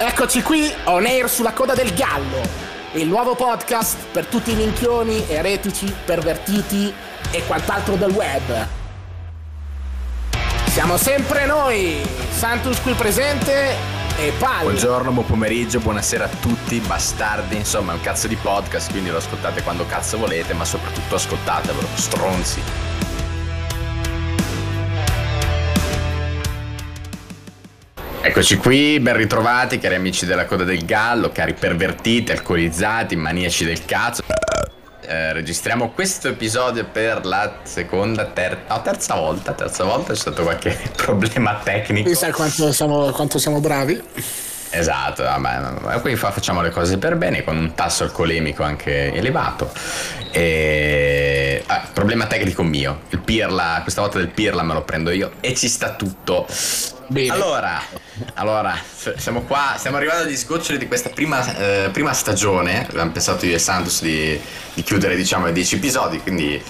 Eccoci qui, on air sulla coda del gallo, il nuovo podcast per tutti i minchioni, eretici, pervertiti e quant'altro del web. Siamo sempre noi, Santus qui presente e Pal. Buongiorno, buon pomeriggio, buonasera a tutti, bastardi, insomma è un cazzo di podcast, quindi lo ascoltate quando cazzo volete, ma soprattutto ascoltatelo, stronzi. Eccoci qui, ben ritrovati cari amici della Coda del Gallo, cari pervertiti, alcolizzati, maniaci del cazzo. Eh, registriamo questo episodio per la seconda, ter- no, terza volta, terza volta c'è stato qualche problema tecnico. Sai quanto siamo, quanto siamo bravi? Esatto, vabbè, qui fa, facciamo le cose per bene con un tasso alcolemico anche elevato. E... Ah, problema tecnico mio, il pirla, questa volta del pirla me lo prendo io e ci sta tutto. Bene. Allora, allora, siamo qua, stiamo arrivando agli sgoccioli di questa prima, eh, prima stagione. Abbiamo pensato io e Santos di, di chiudere, diciamo, i 10 episodi, quindi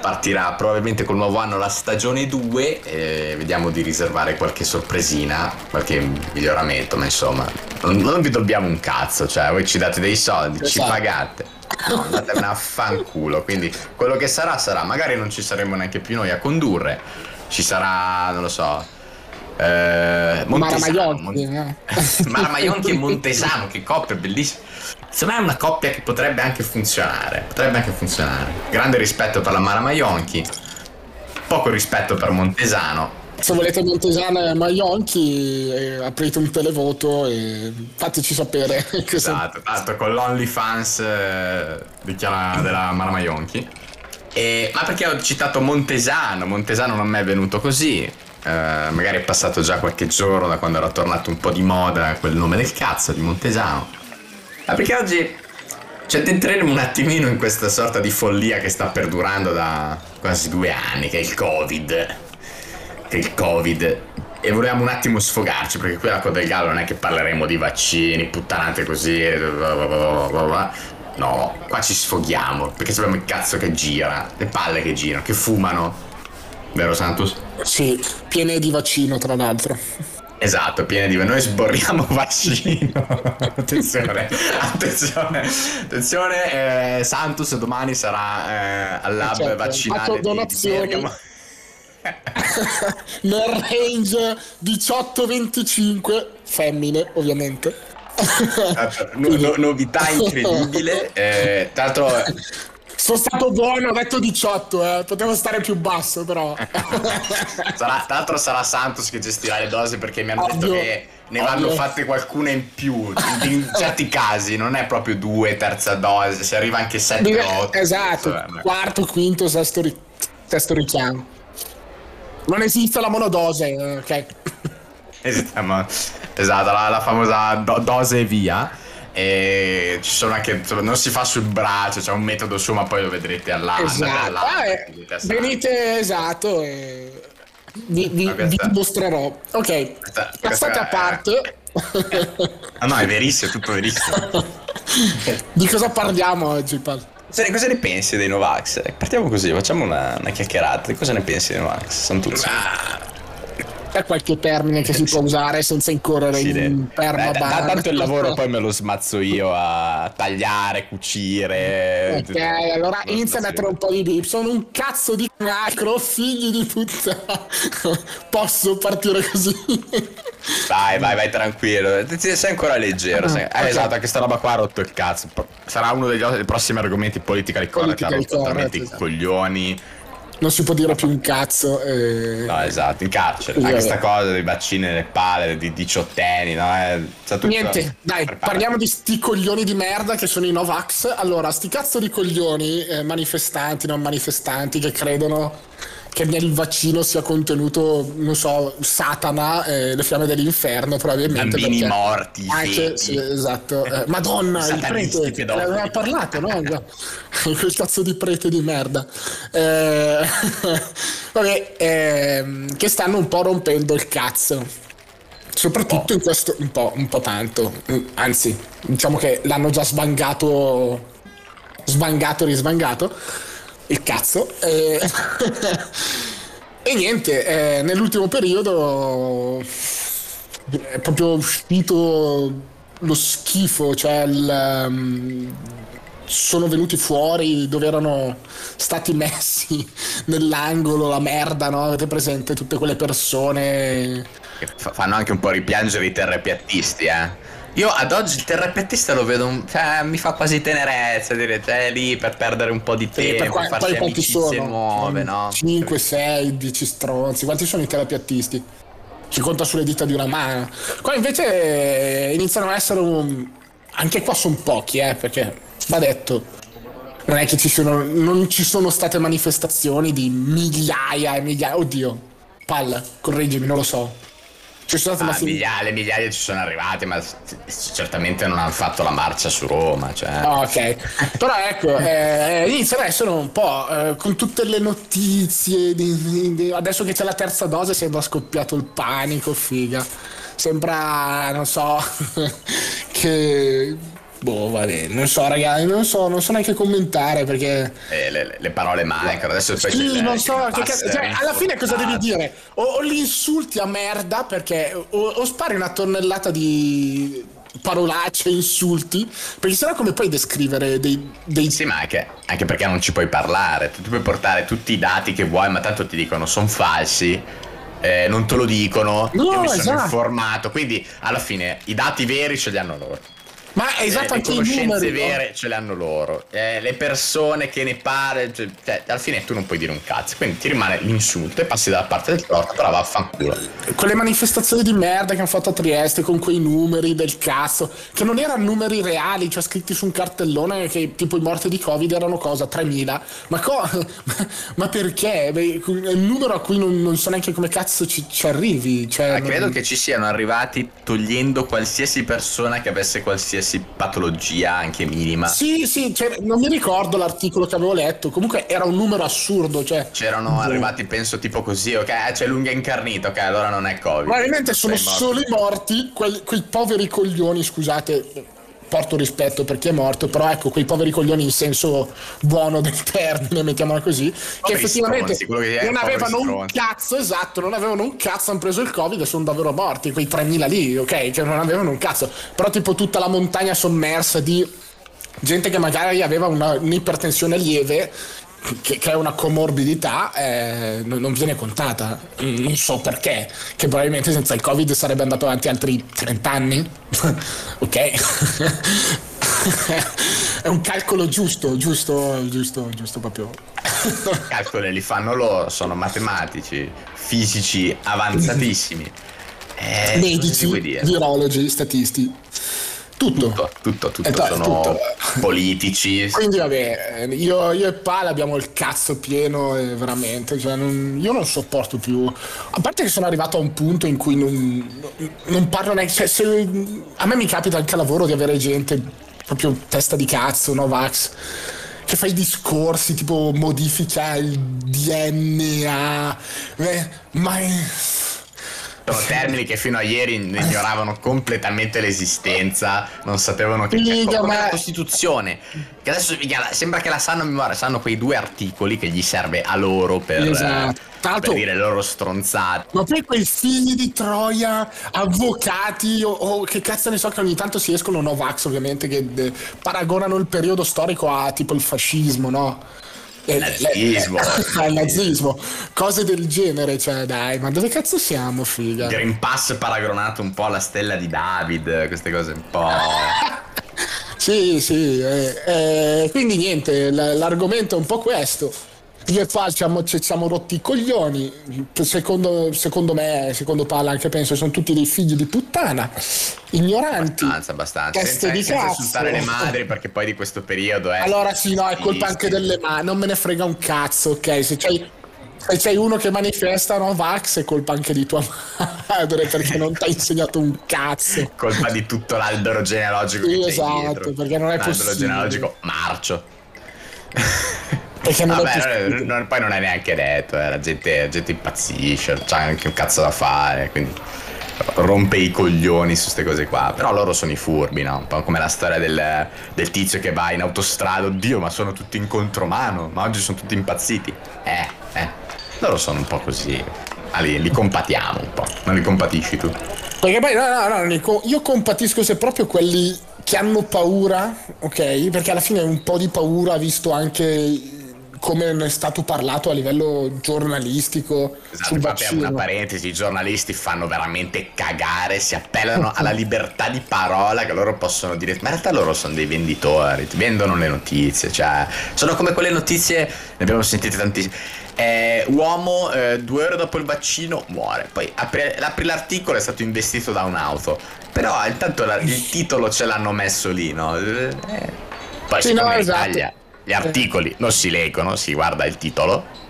partirà probabilmente col nuovo anno la stagione 2 e vediamo di riservare qualche sorpresina, qualche miglioramento, ma insomma, non, non vi dobbiamo un cazzo, cioè voi ci date dei soldi, ci Esatto. pagate. No, andatevene a fanculo, quindi quello che sarà sarà, magari non ci saremo neanche più noi a condurre, ci sarà, non lo so, eh, Mara Montesano, Maionchi, Mon- eh. E Montesano, che coppia bellissima. Secondo me è una coppia che potrebbe anche funzionare. Potrebbe anche funzionare. Grande rispetto per la Mara Maionchi, poco rispetto per Montesano. Se volete Montesano e Maionchi, eh, aprite un televoto e fateci sapere. Esatto, tanto con l'OnlyFans eh, della Mara Maionchi. E- ma perché ho citato Montesano? Montesano non mi è venuto così. Eh, magari è passato già qualche giorno da quando era tornato un po' di moda quel nome del cazzo di Montesano. Ma perché oggi ci addentreremo un attimino in questa sorta di follia che sta perdurando da quasi due anni, che è il Covid. Che è il Covid. E volevamo un attimo sfogarci, perché qui alla Coda del Gallo non è che parleremo di vaccini, puttanate così. bla bla bla. No, qua ci sfoghiamo, perché sappiamo il cazzo che gira, le palle che girano, che fumano. Vero Santos? Sì, piene di vaccino tra l'altro. Esatto, piene di noi sborriamo vaccino. attenzione, attenzione, attenzione. eh, Santos domani sarà eh, al lab Certo, vaccinale di, di donazioni. Bergamo. Nel range 18-25, femmine ovviamente. Esatto, no- no- novità incredibile. eh, tra l'altro, Sono stato buono, ho detto 18, eh. potevo stare più basso però. sarà, tra l'altro sarà Santos che gestirà le dosi perché mi hanno detto Ovvio. che ne vanno Ovvio. fatte qualcuna in più. In, in certi casi non è proprio due, terza dose, si arriva anche 7 8. esatto, quarto, quinto, sesto, ri- sesto richiamo. Non esiste la monodose, eh, ok? Esatto, la, la famosa do- dose via. E ci sono anche. insomma, non si fa sul braccio, c'è un metodo su, ma poi lo vedrete all'anno. Esatto. Ah, eh, venite, esatto, e vi, vi, Ma questa- vi mostrerò. Ok, Questa- questa a è- parte. Ah no, è verissimo, è tutto verissimo. Di cosa parliamo oggi, Pal? Cosa, ne pensi dei Novax? Eh, Partiamo così, facciamo una, una chiacchierata. Di cosa ne pensi dei Novax? Sono tutti. C'è qualche termine che si può usare senza incorrere in Beh, perma da- da- tanto il lavoro poi me lo smazzo io a tagliare, cucire. Ok, allora Lo inizia a mettere un po' di bip. Sono un cazzo di macro, figli di puttana. Posso partire così? Vai, vai, vai tranquillo. Sei ancora leggero. sei- Ah, eh, ok. esatto, anche sta roba qua ha rotto il cazzo. Sarà uno degli, dei prossimi argomenti politica correct. Ha rotto esatto. coglioni. Non si può dire più un cazzo. eh. No, esatto, in carcere. Anche sta cosa dei vaccini nelle palle, di diciottenni, no? È tutto- Niente, dai, Prepara. parliamo di sti coglioni di merda che sono i Novax. Allora, sti cazzo di coglioni, eh, manifestanti, non manifestanti, che credono che nel vaccino sia contenuto, non so, Satana, eh, le fiamme dell'inferno, probabilmente. Bambini perché- morti, feti. sì, esatto. Eh, Madonna, il prete, pedofili. aveva parlato, no? Quel cazzo di prete di merda. Eh, vabbè, ehm, che stanno un po' rompendo il cazzo. Soprattutto in questo, un po', un po' tanto. Mm, Anzi, diciamo che l'hanno già sbangato, sbangato, risbangato. Il cazzo. E, e niente, eh, nell'ultimo periodo è proprio uscito lo schifo, cioè il, um, sono venuti fuori dove erano stati messi nell'angolo la merda, no? Avete presente tutte quelle persone che fanno anche un po' ripiangere i terrapiattisti, eh. Io ad oggi il terrapiattista lo vedo, un, cioè, mi fa quasi tenerezza dire, cioè, lì per perdere un po' di tempo, per qua, farsi amicizie sono? nuove, no? 5, 6, 10 stronzi, quanti sono i terrapiattisti? Si conta sulle dita di una mano. Qua invece iniziano a essere un... Anche qua sono pochi, eh, perché va detto, non è che ci sono, non ci sono state manifestazioni di migliaia e migliaia, oddio, palla, correggimi, non lo so. Ci sono state ah, migliaia, migliaia ci sono arrivati, ma certamente non hanno fatto la marcia su Roma. Cioè. Ok, però ecco, eh, iniziano ad essere un po' eh, con tutte le notizie. Di, di, adesso che c'è la terza dose, sembra scoppiato il panico, figa. Sembra, non so, che Boh, vabbè, non so, ragazzi, non so, non so neanche commentare perché. Eh, le, le, parole mancano. Adesso sì, non so. Che cazzo, cioè, alla fine cosa devi dire? O, o li insulti a merda perché. O, o spari una tonnellata di parolacce, insulti, perché sennò come puoi descrivere dei... dei... Sì, ma anche, anche, perché non ci puoi parlare, tu puoi portare tutti i dati che vuoi, ma tanto ti dicono sono falsi, eh, non te lo dicono, no, io mi sono esatto. informato, quindi alla fine i dati veri ce li hanno loro. Ma esatto eh, anche le conoscenze numeri, vere ce le hanno loro. Eh, le persone che ne pare, cioè, cioè, alla fine tu non puoi dire un cazzo. Quindi ti rimane l'insulto e passi dalla parte del torto, però vaffanculo. Quelle manifestazioni di merda che hanno fatto a Trieste con quei numeri del cazzo, che non erano numeri reali, cioè scritti su un cartellone che tipo i morti di Covid erano cosa? 3000. Ma, co- ma perché? Beh, è un numero a cui non, non so neanche come cazzo ci, ci arrivi. Cioè, ah, credo che ci siano arrivati togliendo qualsiasi persona che avesse qualsiasi qualsiasi patologia anche minima. Sì, sì, cioè, non mi ricordo l'articolo che avevo letto, comunque era un numero assurdo. Cioè, C'erano boh. arrivati, penso, tipo così, ok, eh, c'è l'unghia incarnita, ok, allora non è Covid. Probabilmente sono solo i morti, quei, quei poveri coglioni, scusate, porto rispetto per chi è morto, però ecco, quei poveri coglioni in senso buono del termine, mettiamola così, che effettivamente che non avevano un cazzo, esatto, non avevano un cazzo, hanno preso il covid e sono davvero morti, quei 3000 lì, ok, che non avevano un cazzo, però tipo tutta la montagna sommersa di gente che magari aveva una, un'ipertensione lieve che, che, è una comorbidità eh, non, non, viene contata. Non so perché, che probabilmente senza il Covid sarebbe andato avanti altri 30 anni. ok? è un calcolo giusto, giusto, giusto, giusto proprio. Calcoli li fanno loro, sono matematici, fisici avanzatissimi. Eh, Medici, virologi, statisti. Tutto, tutto, tutto, tutto. Eh, sono tutto. politici. Quindi vabbè, io, io, e Pala abbiamo il cazzo pieno e veramente, cioè non, io non sopporto più. A parte che sono arrivato a un punto in cui non, non parlo neanche... Cioè, se, a me mi capita anche a lavoro di avere gente proprio testa di cazzo, no Vax che fai discorsi tipo modifica il DNA, eh, ma sono termini che fino a ieri ignoravano completamente l'esistenza, non sapevano che c'è come la Costituzione. Che adesso sembra che la sanno a memoria, sanno quei due articoli che gli serve a loro per, esatto. per dire le loro stronzate. Ma poi quei figli di Troia, avvocati o, o, che cazzo ne so che ogni tanto si escono Novax ovviamente che de, paragonano il periodo storico a tipo il fascismo, no? Il nazismo. il nazismo, cose del genere, cioè dai, ma dove cazzo siamo, figa? Green Pass paragonato un po' alla stella di David, queste cose un po'... sì, sì, eh, eh, quindi niente, l'argomento è un po' questo io e Pal ci, siamo rotti i coglioni. Secondo, secondo, me, secondo Pal anche penso, sono tutti dei figli di puttana, ignoranti. Abbastanza, abbastanza. Senza, di senza insultare le madri, perché poi di questo periodo è. Allora, sì, no, è colpa anche delle madri. Non me ne frega un cazzo, ok? Se c'hai. Se c'è uno che manifesta no Vax è colpa anche di tua madre perché non ti ha insegnato un cazzo. Colpa di tutto l'albero genealogico. Sì, esatto, perché non è l'albero possibile. L'albero genealogico marcio. Perché non Vabbè, non, non, poi non è neanche detto, eh, la, gente, la gente impazzisce, c'ha anche un cazzo da fare, quindi rompe i coglioni su queste cose qua. Però loro sono i furbi, no? Un po' come la storia del, del tizio che va in autostrada, oddio, ma sono tutti in contromano, ma oggi sono tutti impazziti. Eh, eh. Loro sono un po' così. Ah, li, li compatiamo un po', non li compatisci tu? Perché poi, no, no, no, io compatisco se proprio quelli che hanno paura, ok? Perché alla fine un po' di paura, visto anche come ne è stato parlato a livello giornalistico. Esatto, sul una parentesi, i giornalisti fanno veramente cagare, si appellano alla libertà di parola che loro possono dire, ma in realtà loro sono dei venditori, vendono le notizie, cioè sono come quelle notizie, ne abbiamo sentite tantissime. Eh, uomo eh, due ore dopo il vaccino muore. Poi apri, apri l'articolo è stato investito da un'auto. Però intanto la, il titolo ce l'hanno messo lì, no? Eh, poi sì, no, esatto. Italia gli articoli non si leggono, si guarda il titolo.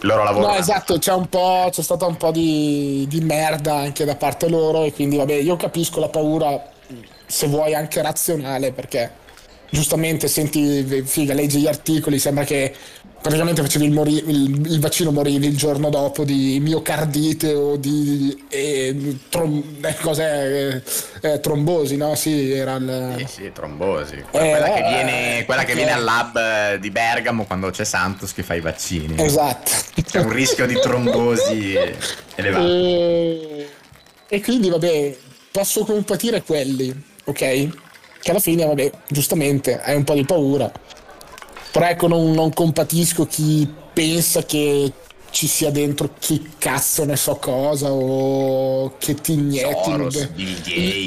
Loro lavorano. No, esatto, c'è un po'. C'è stata un po' di, di merda anche da parte loro. E quindi, vabbè, io capisco la paura, se vuoi, anche razionale, perché giustamente senti, figa, leggi gli articoli, sembra che praticamente facevi il, mori- il, il, vaccino morivi il giorno dopo di miocardite o di eh, trom- eh, cos'è, eh, trombosi, no? Sì, era il... Sì, sì, trombosi. Eh, quella, che, viene, quella che viene al lab di Bergamo quando c'è Santos che fa i vaccini. Esatto. C'è un rischio di trombosi elevato. E, e quindi, vabbè, posso compatire quelli, ok? Che alla fine, vabbè, giustamente hai un po' di paura però ecco, non, non compatisco chi pensa che ci sia dentro chi cazzo ne so cosa o che ti inietti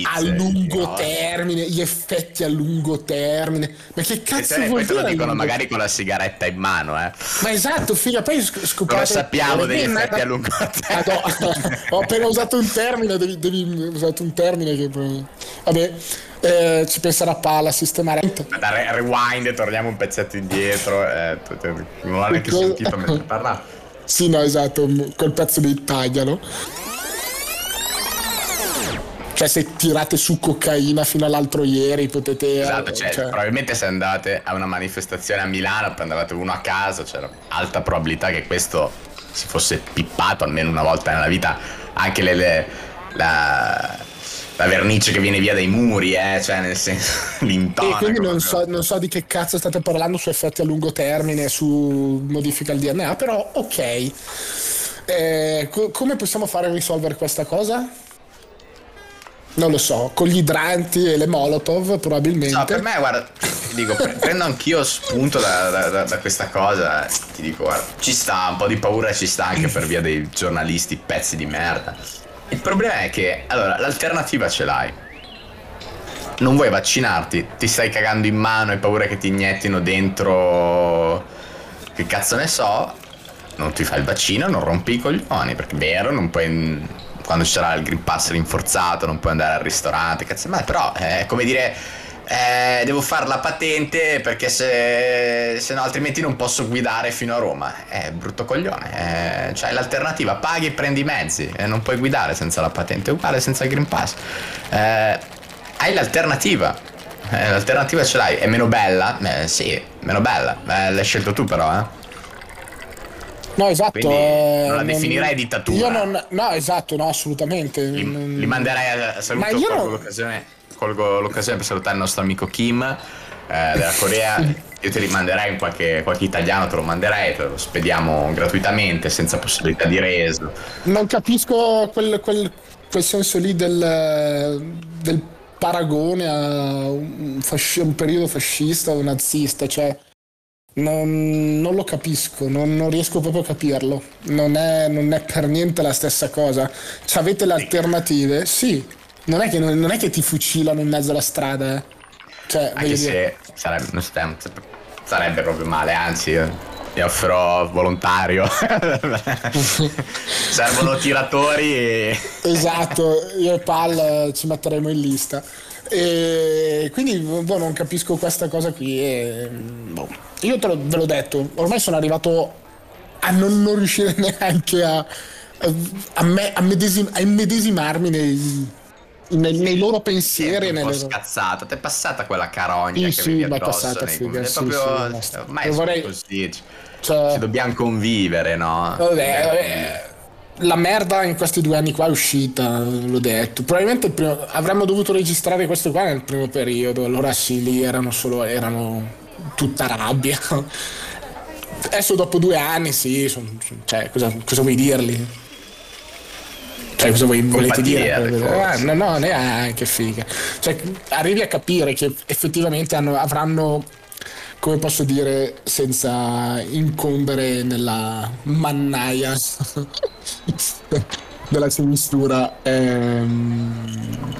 a lungo no. termine gli effetti a lungo termine ma che cazzo e vuol dire lo dicono magari con la sigaretta in mano eh. ma esatto figa poi scoprite lo sappiamo degli effetti a lungo termine ho appena usato un termine devi, devi usato un termine che vabbè eh, ci penserà Pala a sistemare. Da rewind, torniamo un pezzetto indietro. Eh, non ho neanche sentito mentre parlavo. Sì, no, esatto, quel pezzo di tagliano. Cioè, se tirate su cocaina fino all'altro ieri potete. Esatto, cioè, cioè... probabilmente se andate a una manifestazione a Milano, prendevate uno a caso, c'era alta probabilità che questo si fosse pippato almeno una volta nella vita. Anche le, le la, la vernice che viene via dai muri, eh, cioè nel senso l'intonaco. E quindi non so, non so, di che cazzo state parlando su effetti a lungo termine, su modifica al DNA, però ok. Eh, co- come possiamo fare a risolvere questa cosa? Non lo so, con gli idranti e le molotov probabilmente. No, per me, guarda, dico, prendo anch'io spunto da, da, da, questa cosa. Ti dico, guarda, ci sta un po' di paura, ci sta anche per via dei giornalisti pezzi di merda il problema è che, allora, l'alternativa ce l'hai. Non vuoi vaccinarti, ti stai cagando in mano, hai paura che ti iniettino dentro. Che cazzo ne so? Non ti fai il vaccino, non rompi i coglioni, perché è vero, non puoi. Quando sarà il Green Pass rinforzato, non puoi andare al ristorante, cazzo, ma però è come dire eh, devo fare la patente perché se, se, no altrimenti non posso guidare fino a Roma. È brutto coglione. Eh, cioè l'alternativa, paghi e prendi i mezzi e non puoi guidare senza la patente, è uguale senza il Green Pass. Eh, hai l'alternativa. Eh, l'alternativa ce l'hai, è meno bella? Eh, sì, meno bella. Eh, l'hai scelto tu però, eh. No, esatto. Eh, non la definirei non, dittatura. Io non, no, esatto, no, assolutamente. Li, li manderei a saluto Ma io non... l'occasione colgo l'occasione per salutare il nostro amico Kim eh, della Corea. Io te li manderei qualche, qualche italiano, te lo manderei, te lo spediamo gratuitamente, senza possibilità di reso. Non capisco quel, quel, quel senso lì del, del paragone a un, fasci- un, periodo fascista o nazista, cioè non, non lo capisco, non, non, riesco proprio a capirlo. Non è, non è per niente la stessa cosa. Ci avete le alternative? Sì, non è che, non è che ti fucilano in mezzo alla strada, eh. Cioè, Anche se sarebbe, sarebbe, proprio male, anzi, mi offro volontario. Servono tiratori. E... esatto, io e Pal ci metteremo in lista. E quindi boh, non capisco questa cosa qui. E, boh. Io te lo, ve l'ho detto, ormai sono arrivato a non, non riuscire neanche a, a, me, a, medesim, a immedesimarmi nei nei, nei loro pensieri. Sì, un po' scazzato, ti è passata quella carogna sì, che sì, è passata, figa, è proprio, sì, ormai vorrei... così, cioè... ci dobbiamo convivere, no? Vabbè, vabbè, la merda in questi due anni qua è uscita, l'ho detto. Probabilmente primo... avremmo dovuto registrare questo qua nel primo periodo, allora sì, lì erano solo, erano tutta rabbia. Adesso dopo due anni sì, son, cioè, cosa, cosa vuoi dirli? Cioè, cosa voi volete dire? Ah, no, no, neanche figa. Cioè, arrivi a capire che effettivamente hanno, avranno come posso dire senza incombere nella mannaia della sinistura ehm,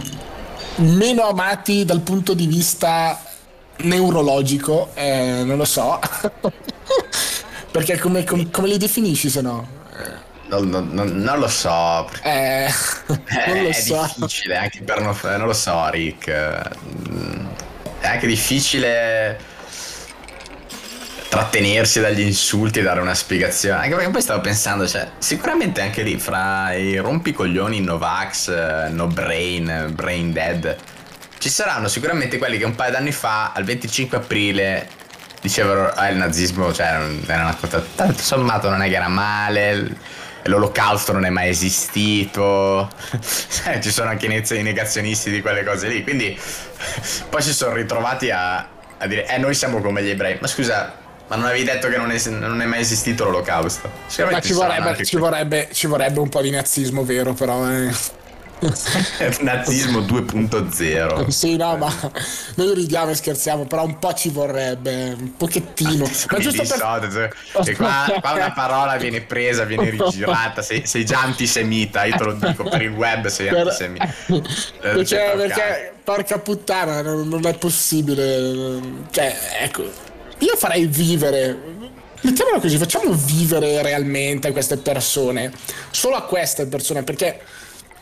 meno amati dal punto di vista neurologico eh, non lo so perché come, come, come, li definisci se no? Non, non, non, lo so. Eh, non lo è so. difficile anche per non, non lo so, Rick. È anche difficile trattenersi dagli insulti e dare una spiegazione. Anche perché poi stavo pensando, cioè, sicuramente anche lì fra i rompicoglioni Novax, No Brain, Brain Dead, ci saranno sicuramente quelli che un paio d'anni fa, al 25 aprile, dicevano ah, il nazismo, cioè, era una cosa, tanto sommato non è che era male. L'olocausto non è mai esistito, ci sono anche i negazionisti di quelle cose lì. Quindi poi si sono ritrovati a, a dire: Eh, noi siamo come gli ebrei. Ma scusa, ma non avevi detto che non è, non è mai esistito l'olocausto? Ma ci vorrebbe, ci, vorrebbe, ci vorrebbe, un po' di nazismo vero, però. Eh. Nazismo 2.0 Sì, no, ma noi ridiamo e scherziamo, però un po' ci vorrebbe, un pochettino. ma giusto per... che qua, qua, una parola viene presa, viene rigirata, sei, sei, già antisemita, io te lo dico, per il web sei per... antisemita. Perché, perché, porca puttana, non, non è possibile. Cioè, ecco, io farei vivere. Mettiamolo così, facciamo vivere realmente queste persone. Solo a queste persone, perché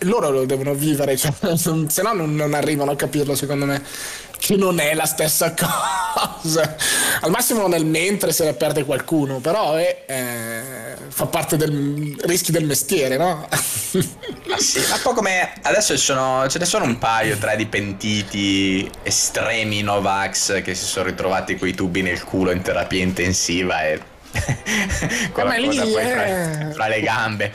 loro lo devono vivere, cioè, se no non, non, arrivano a capirlo, secondo me. Che non è la stessa cosa. Al massimo nel mentre se ne perde qualcuno, però è, eh, fa parte del rischi del mestiere, no? Ma sì, ma poi come adesso sono, ce ne sono un paio tra di pentiti estremi Novax che si sono ritrovati coi tubi nel culo in terapia intensiva e con la cosa poi fra, fra le gambe.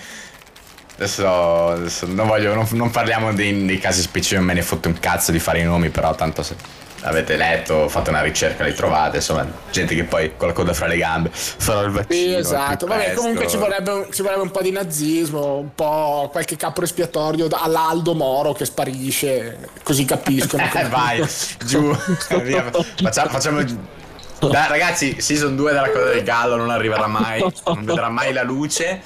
Adesso, adesso, non voglio, non, non parliamo dei, dei, casi specifici, non me ne fotte un cazzo di fare i nomi, però tanto se avete letto, fate una ricerca, li trovate, insomma, gente che poi con la coda fra le gambe farà il vaccino. Sì, esatto, vabbè, comunque ci vorrebbe, ci vorrebbe, un po' di nazismo, un po' qualche capo espiatorio all'Aldo Moro che sparisce, così capiscono. eh, vai, giù, facciamo... facciamo dai, ragazzi, season 2 della coda del gallo non arriverà mai, non vedrà mai la luce.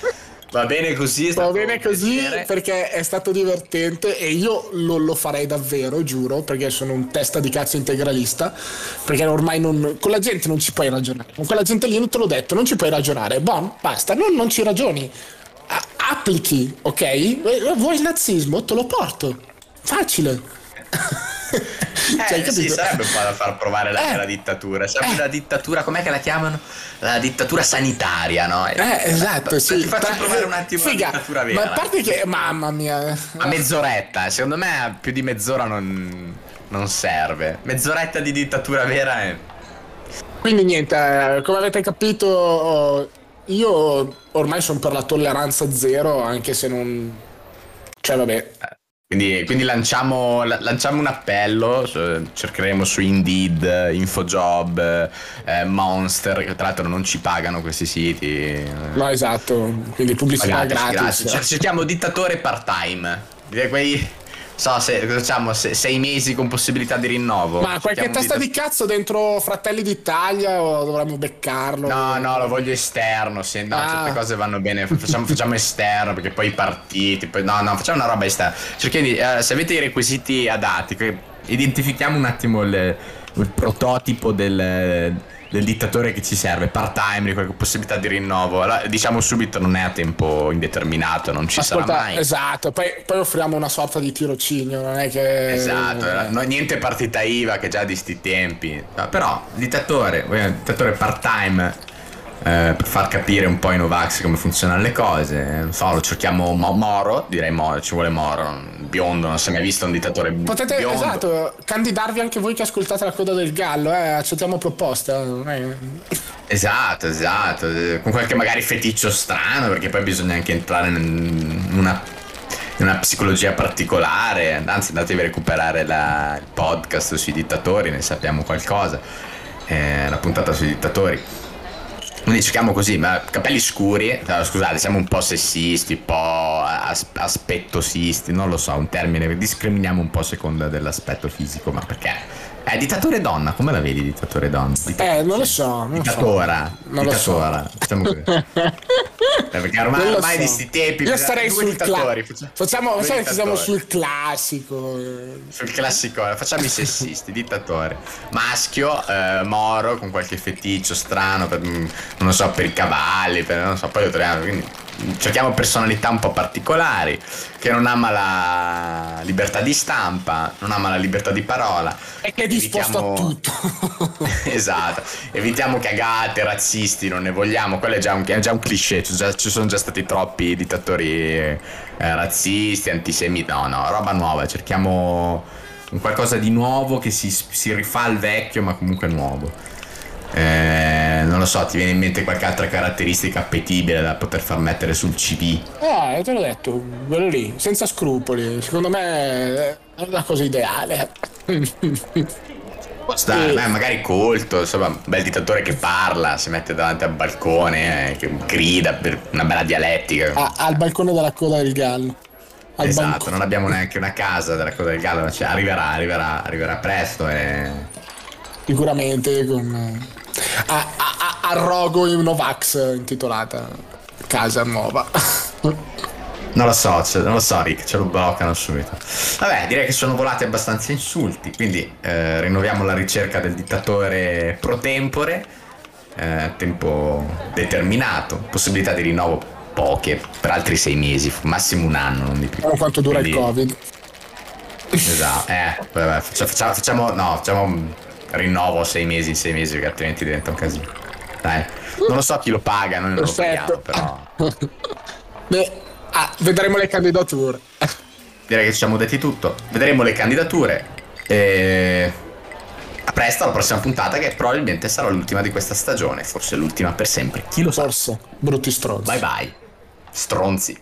Va bene così. Va bene così piacere. perché è stato divertente e io lo, lo, farei davvero, giuro, perché sono un testa di cazzo integralista. Perché ormai non, con la gente non ci puoi ragionare. Con quella gente lì non te l'ho detto, non ci puoi ragionare. Bon, basta, non, non ci ragioni. A- applichi, ok? Vuoi il nazismo? Te lo porto. Facile. cioè, sì, sarebbe un po' da far provare la, eh, la dittatura. Sarebbe eh. la dittatura, com'è che la chiamano? La dittatura sanitaria, no? Eh, esatto, sì. Ti faccio provare un attimo Figa, la dittatura vera. Ma a parte che, mamma mia. A mezz'oretta, secondo me più di mezz'ora non, non serve. Mezz'oretta di dittatura vera è... Quindi niente, eh, come avete capito, io ormai sono per la tolleranza zero, anche se non... Cioè, vabbè. Quindi, quindi lanciamo, lanciamo, un appello, cercheremo su Indeed, Infojob, eh, Monster, che tra l'altro non ci pagano questi siti. No, esatto, quindi pubblicità gratis. gratis. Cerchiamo dittatore part-time, quei so, se, facciamo se, sei mesi con possibilità di rinnovo. Ma qualche testa di, di cazzo dentro Fratelli d'Italia o dovremmo beccarlo? No, no, lo voglio esterno. Sì, no, ah. certe cose vanno bene. Facciamo, facciamo, esterno perché poi i partiti. Poi, no, no, facciamo una roba esterna. Cerchiamo di, uh, se avete i requisiti adatti, identifichiamo un attimo il, il prototipo del del dittatore che ci serve, part time, qualche possibilità di rinnovo. Allora, diciamo subito non è a tempo indeterminato, non ci Ascolta, sarà mai. Esatto, poi, poi, offriamo una sorta di tirocinio, non è che... Esatto, eh. no, niente partita IVA che già di sti tempi. No, però, dittatore, dittatore part time eh, per far capire un po' ai Novax come funzionano le cose. Non so, lo cerchiamo Mo- Moro, direi Moro, ci vuole Moro, biondo, non si è mai visto un dittatore Potete, biondo. esatto, candidarvi anche voi che ascoltate la coda del gallo, eh, accettiamo proposte. Eh. Esatto, esatto, con qualche magari feticcio strano, perché poi bisogna anche entrare in una, una psicologia particolare, anzi andatevi a recuperare la, il podcast sui dittatori, ne sappiamo qualcosa, eh, la puntata sui dittatori. Quindi cerchiamo così, ma capelli scuri, scusate, siamo un po' sessisti, un po' as- aspettosisti, non lo so, un termine, discriminiamo un po' a seconda dell'aspetto fisico, ma perché? Eh, dittatore donna, come la vedi dittatore donna? Dittatore, eh, non lo so. Non dittatora. So. Non dittatora, lo so. Eh, perché ormai, ormai so. di sti tempi... Io starei sul classico. Facciamo, facciamo siamo sul classico. Sul classico, facciamo i sessisti, dittatore. Maschio, eh, moro, con qualche feticcio strano, per, non lo so, per i cavalli, per, non so, poi lo troviamo, quindi cerchiamo personalità un po' particolari, che non ama la libertà di stampa, non ama la libertà di parola. E che è disposto Evitiamo... a tutto. esatto. Evitiamo cagate, razzisti, non ne vogliamo. Quello è già un, è già un cliché. Già, ci sono già stati troppi dittatori eh, razzisti, antisemiti. No, no, roba nuova. Cerchiamo un qualcosa di nuovo che si, si rifà al vecchio, ma comunque nuovo. Eh, non lo so, ti viene in mente qualche altra caratteristica appetibile da poter far mettere sul CV? Eh, te l'ho detto, quello lì, senza scrupoli. Secondo me è la cosa ideale. Sta, e... beh, magari colto, insomma, un bel dittatore che parla, si mette davanti al balcone, eh, che grida per una bella dialettica. Ah, al balcone della coda del gallo. Al esatto, balcone. non abbiamo neanche una casa della coda del gallo, cioè arriverà, arriverà, arriverà presto e... Sicuramente con a, a, a Rogo in Novax intitolata Casa Nuova. Non lo so, non lo so Rick, ce lo bloccano subito. Vabbè, direi che sono volati abbastanza insulti, quindi eh, rinnoviamo la ricerca del dittatore pro tempore, eh, tempo determinato, possibilità di rinnovo poche, per altri sei mesi, massimo un anno, non di più. Non quanto dura quindi... il Covid. Esatto, eh, vabbè, facciamo, facciamo, no, facciamo rinnovo sei mesi in sei mesi perché altrimenti diventa un casino. Dai, non lo so chi lo paga, noi non Perfetto. lo paghiamo, però. Beh, ah, vedremo le candidature. Direi che ci siamo detti tutto. Vedremo le candidature. E... A presto alla prossima puntata che probabilmente sarà l'ultima di questa stagione, forse l'ultima per sempre. Chi lo sa? Forse. Brutti stronzi. Bye bye. Stronzi.